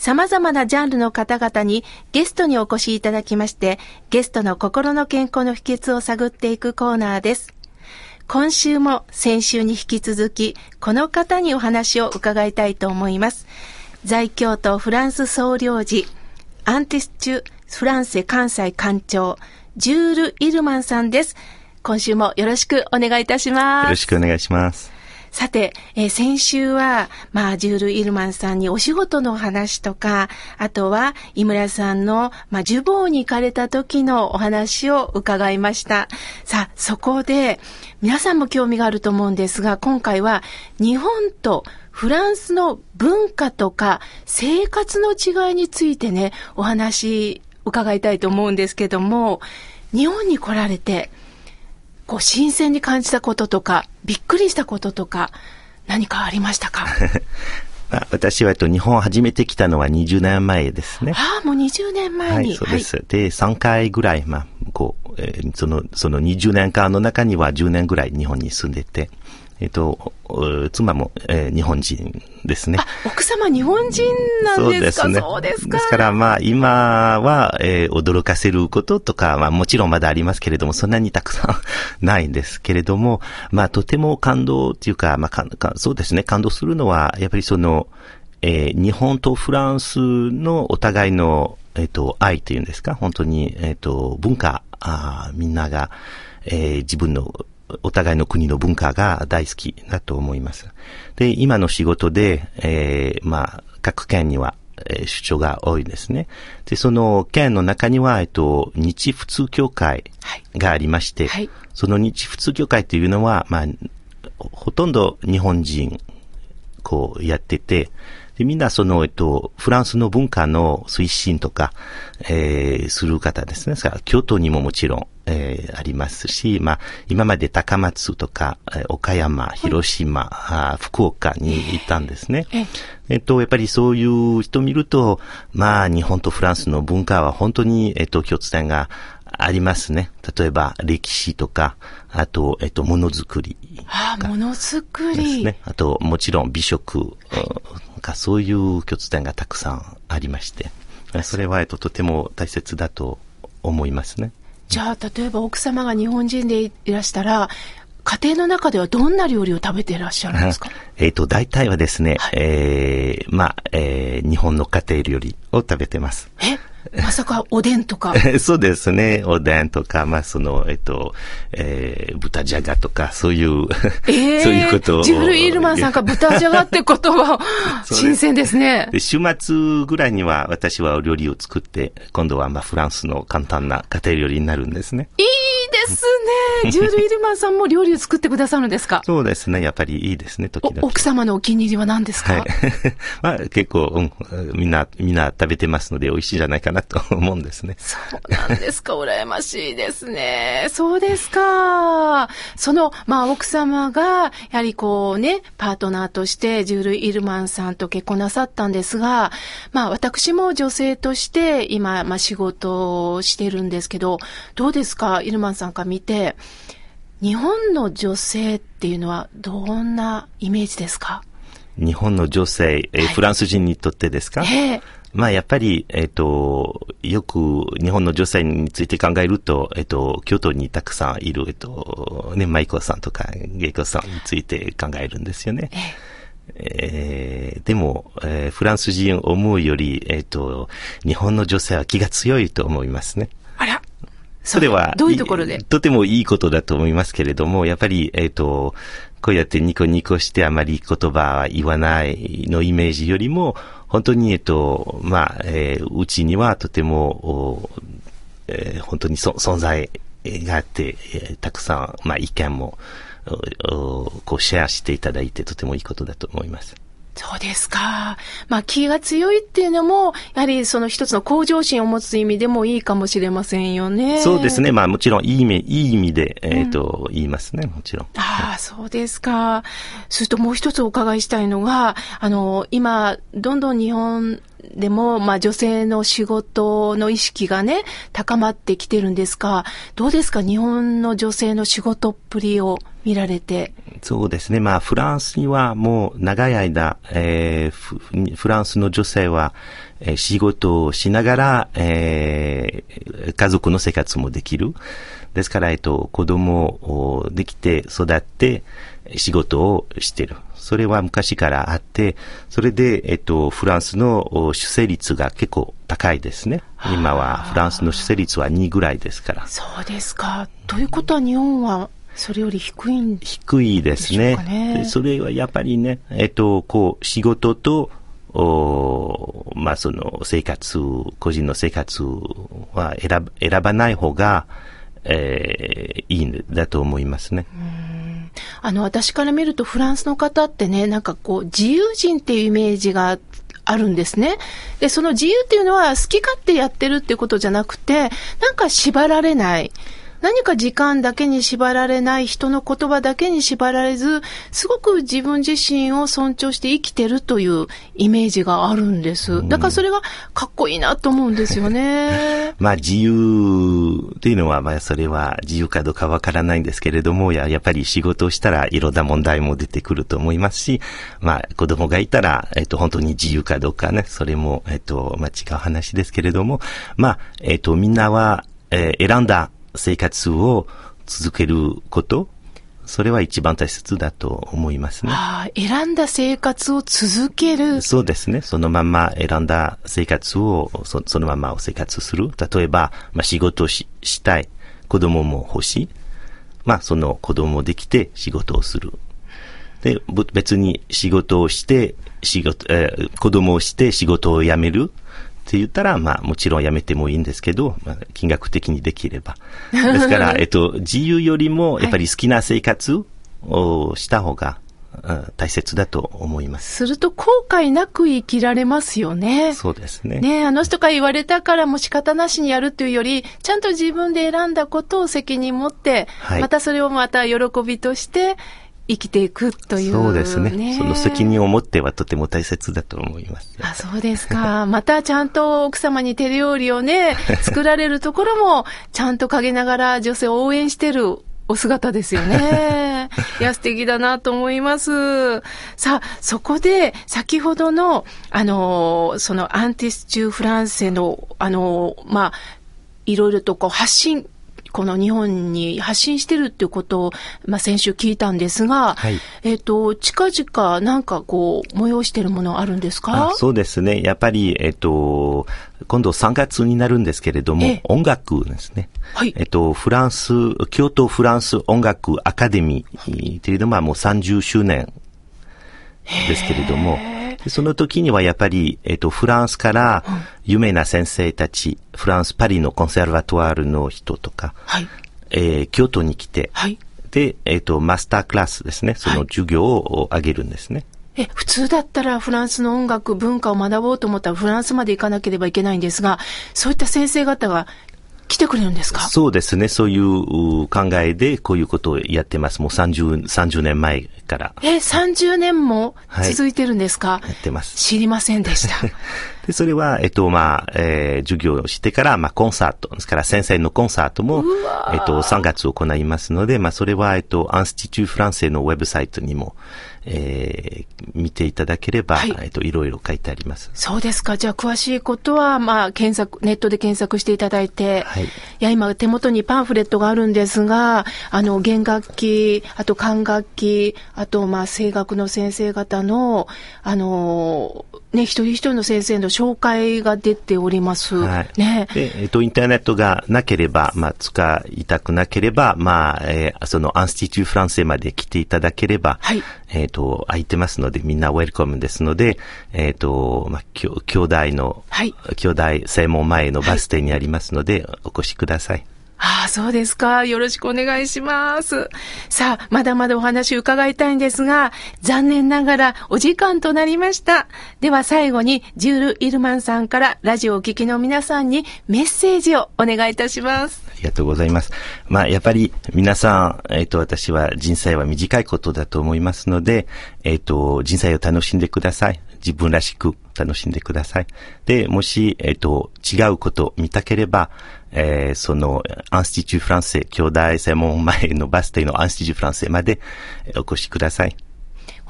様々なジャンルの方々にゲストにお越しいただきまして、ゲストの心の健康の秘訣を探っていくコーナーです。今週も先週に引き続き、この方にお話を伺いたいと思います。在京都フランス総領事、アンティスチュ・フランセ関西館長、ジュール・イルマンさんです。今週もよろしくお願いいたします。よろしくお願いします。さて、えー先週は、まあ、ジュール・イルマンさんにお仕事の話とか、あとは、井村さんの、まあ、ジュボーに行かれた時のお話を伺いました。さあ、そこで、皆さんも興味があると思うんですが、今回は、日本とフランスの文化とか生活の違いについてね、お話伺いたいと思うんですけども、日本に来られて、こう、新鮮に感じたこととか、びっくりしたこととか、何かありましたか？まあ私はと日本初めて来たのは20年前ですね。ああ、もう20年前に。はい、そうです。で、3回ぐらい、まあ、こう、えーその、その20年間の中には10年ぐらい日本に住んでて、えっと、お妻も、えー日本人ですね。あ、奥様日本人なんですか？そうですか。ですから、まあ、今は、えー驚かせることとか、まあ、もちろんまだありますけれども、そんなにたくさんないんですけれども、まあ、とても感動っていうか、まあ、かかそうですね、感動するのは、やっぱりその、えー日本とフランスのお互いの、えっ、と、愛というんですか、本当に、えっ、と、文化、あーみんなが、えー自分の、お互いの国の文化が大好きだと思います。で、今の仕事で、えーまあ、各県には、えー出張が多いですね。で、その県の中には、えっと、日仏協会がありまして、はいその日仏協会というのは、まあ、ほとんど日本人、こうやってて、で、みんなその、えっと、フランスの文化の推進とか、えー、する方ですね。京都にももちろん、えー、ありますし、まあ、今まで高松とか、えー岡山、広島、あー福岡に行ったんですね。えええっと、やっぱりそういう人を見ると、まあ、日本とフランスの文化は本当に、えっと、共通点がありますね。例えば、歴史とか、あと、えっと、ものづくりああ、ものづくですり。ね。あと、もちろん美食、うんかそういう共通点がたくさんありまして、それは、えっと、とても大切だと思いますね。じゃあ、例えば奥様が日本人でいらしたら、家庭の中ではどんな料理を食べていらっしゃるんですか？えっと、大体はですね、はいえー、まあ、えー、日本の家庭料理を食べてます。え まさかおでんとか。そうですね。おでんとか、まあ、その、えっと、えー、豚じゃがとか、そういう、ええ そういうことを。ジブル・イールマンさんが豚じゃがって言葉を、新鮮ですね。で、週末ぐらいには私はお料理を作って、今度はまあフランスの簡単な家庭料理になるんですね。いいですね。ジュール・イールマンさんも料理を作ってくださるんですか？そうですね。やっぱりいいですね、時々。お奥様のお気に入りは何ですか、はい。まあ結構、うん、みんな、みんな食べてますので美味しいんじゃないかなと思うんですね。そうなんですか。羨ましいですね。そうですか。その、まあ、奥様が、やはりこうね、パートナーとして、ジュール・イルマンさんと結婚なさったんですが、まあ、私も女性として、今、まあ、仕事をしてるんですけど、どうですか？イルマンさんから見て、日本の女性っていうのは、どんなイメージですか？日本の女性、えーはい。フランス人にとってですか？ええ。まあやっぱり、えっ、と、よく日本の女性について考えると、えっ、と、京都にたくさんいる、えっ、と、ね、舞子さんとか、芸子さんについて考えるんですよね。えーでも、えーフランス人思うより、えっ、と、日本の女性は気が強いと思いますね。それは、どういうところで？いとてもいいことだと思いますけれども、やっぱり、えっ、と、こうやってニコニコしてあまり言葉は言わないのイメージよりも、本当に、えっ、と、まあ、えーうちにはとても、おえー本当にそ存在があって、えーたくさん、まあ、意見も、おおこうシェアしていただいてとてもいいことだと思います。そうですか。まあ気が強いっていうのも、やはりその一つの向上心を持つ意味でもいいかもしれませんよね。そうですね。まあもちろんいい意味、いい意味で、えっ、ー、と、うん、言いますね、もちろん。ああ、そうですか。それともう一つお伺いしたいのが、あの、今、どんどん日本でも、まあ女性の仕事の意識がね、高まってきてるんですが、どうですか日本の女性の仕事っぷりを見られて。そうですね。まあフランスにはもう長い間、えー、フランスの女性は、えー、仕事をしながら、えー、家族の生活もできる。ですから、えっと、子供をできて育って仕事をしてる。それは昔からあって、それで、えっと、フランスの出生率が結構高いですね。今はフランスの出生率は2ぐらいですから。そうですか。ということは日本はそれより低いんで低いですね。ねそれはやっぱりね、えっと、こう、仕事と、おまあ、その生活、個人の生活は選選ばない方が、えー、いいんだと思いますね。あの、私から見るとフランスの方ってね、なんかこう、自由人っていうイメージがあるんですね。で、その自由っていうのは好き勝手やってるっていうことじゃなくて、なんか縛られない。何か時間だけに縛られない人の言葉だけに縛られず、すごく自分自身を尊重して生きてるというイメージがあるんです。だからそれがかっこいいなと思うんですよね。まあ自由っていうのは、まあそれは自由かどうかわからないんですけれども、ややっぱり仕事をしたらいろんな問題も出てくると思いますし、まあ子供がいたら、えっと本当に自由かどうかね、それも、えっと、まあ違う話ですけれども、まあ、えっとみんなは、えー、選んだ生活を続けること、それは一番大切だと思いますね。ああ、選んだ生活を続ける。そうですね。そのまま選んだ生活を、そそのまま生活する。例えば、まあ、仕事をししたい。子供も欲しい。まあ、その子供できて仕事をする。で、別に仕事をして、仕事、えー、子供をして仕事を辞める。って言ったら、まあ、もちろんやめてもいいんですけど、まあ、金額的にできれば。ですから、えっと、自由よりも、やっぱり好きな生活をした方が、大切だと思います。すると後悔なく生きられますよね。そうですね。ねあの人から言われたからも仕方なしにやるっていうより、ちゃんと自分で選んだことを責任持って、はい、またそれをまた喜びとして生きていくという、そうですね。その責任を持ってはとても大切だと思います。あ、そうですか。またちゃんと奥様に手料理をね、作られるところも、ちゃんと陰ながら女性を応援してるお姿ですよね。いや、素敵だなと思います。さあ、そこで、先ほどの、あの、そのアンティスチューフランセの、あの、まあ、いろいろとこう発信、この日本に発信してるっていうことを、まあ、先週聞いたんですが、はい、えっ、ー、と、近々なんかこう、催してるものあるんですか？そうですね。やっぱり、えっ、ー、と、今度3月になるんですけれども、音楽ですね。はい。えっ、ー、と、フランス、京都フランス音楽アカデミーというのはもう30周年ですけれども、その時にはやっぱり、えっ、と、フランスから有名な先生たち、フランス・パリのコンセルバトワールの人とか、はい、えー、京都に来て、はい、で、えっ、と、マスタークラスですね、その授業をあげるんですね。え、普通だったらフランスの音楽、文化を学ぼうと思ったらフランスまで行かなければいけないんですが、そういった先生方が来てくれるんですか？そうですね。そういう考えでこういうことをやってます。もう30、30年前から。え、30年も続いてるんですか、はい、やってます。知りませんでした。で、それは、えっと、まあ、えー、授業をしてから、まあ、コンサート、ですから先生のコンサートも、えっと、3月行いますので、まあ、それは、えっと、アンスティチューフランセのウェブサイトにも、えー、見ていただければ、はい、えっと、いろいろ書いてあります。そうですか。じゃあ、詳しいことは、まあ、検索、ネットで検索していただいて、はい。いや、今、手元にパンフレットがあるんですが、あの、弦楽器、あと管楽器、あと、まあ、声楽の先生方の、あの、ね、一人一人の先生の紹介が出ております。はい。ね。で、えっ、と、インターネットがなければ、まあ、使いたくなければ、まあ、えー、その、アンスティチューフランセまで来ていただければ、はい。えっ、と、空いてますので、みんなウェルコムですので、えっ、と、まあ、きょ兄弟の、はい。兄弟専門前のバス停にありますので、はい、お越しください。ああ、そうですか。よろしくお願いします。さあ、まだまだお話伺いたいんですが、残念ながらお時間となりました。では最後に、ジュール・イルマンさんからラジオをお聞きの皆さんにメッセージをお願いいたします。ありがとうございます。まあ、やっぱり皆さん、えっ、と、私は人生は短いことだと思いますので、えっ、と、人生を楽しんでください。自分らしく楽しんでください。で、もし、えっ、と、違うこと見たければ、えーその、アンスティチューフランセ、兄弟専門前のバス停のアンスティチューフランセまでお越しください。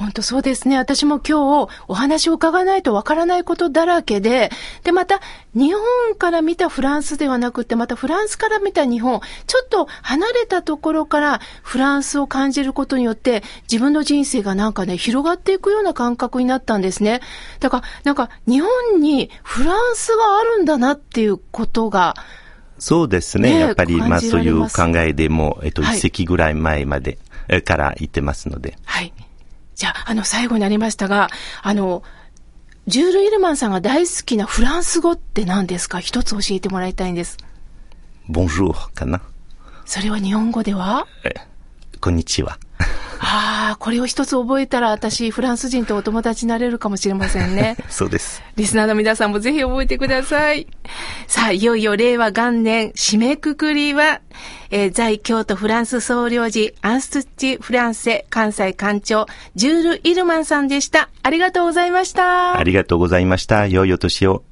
本当そうですね。私も今日お話を伺わないとわからないことだらけで、で、また日本から見たフランスではなくて、またフランスから見た日本、ちょっと離れたところからフランスを感じることによって、自分の人生がなんかね、広がっていくような感覚になったんですね。だから、なんか日本にフランスがあるんだなっていうことが、そうですね。ねえやっぱり、感まあそういう考えでも、えっ、と、はい一世紀ぐらい前まで、えーから言ってますので。はい。じゃあ、あの、最後になりましたが、あの、ジュール・イルマンさんが大好きなフランス語って何ですか？一つ教えてもらいたいんです。ボンジュールかな。それは日本語では？えこんにちは。ああ、これを一つ覚えたら私、フランス人とお友達になれるかもしれませんね。そうです。リスナーの皆さんもぜひ覚えてください。さあ、いよいよ令和元年、締めくくりは、えー在京都フランス総領事、アンストゥッチ・フランセ関西館長、ジュール・イルマンさんでした。ありがとうございました。ありがとうございました。良いお年を。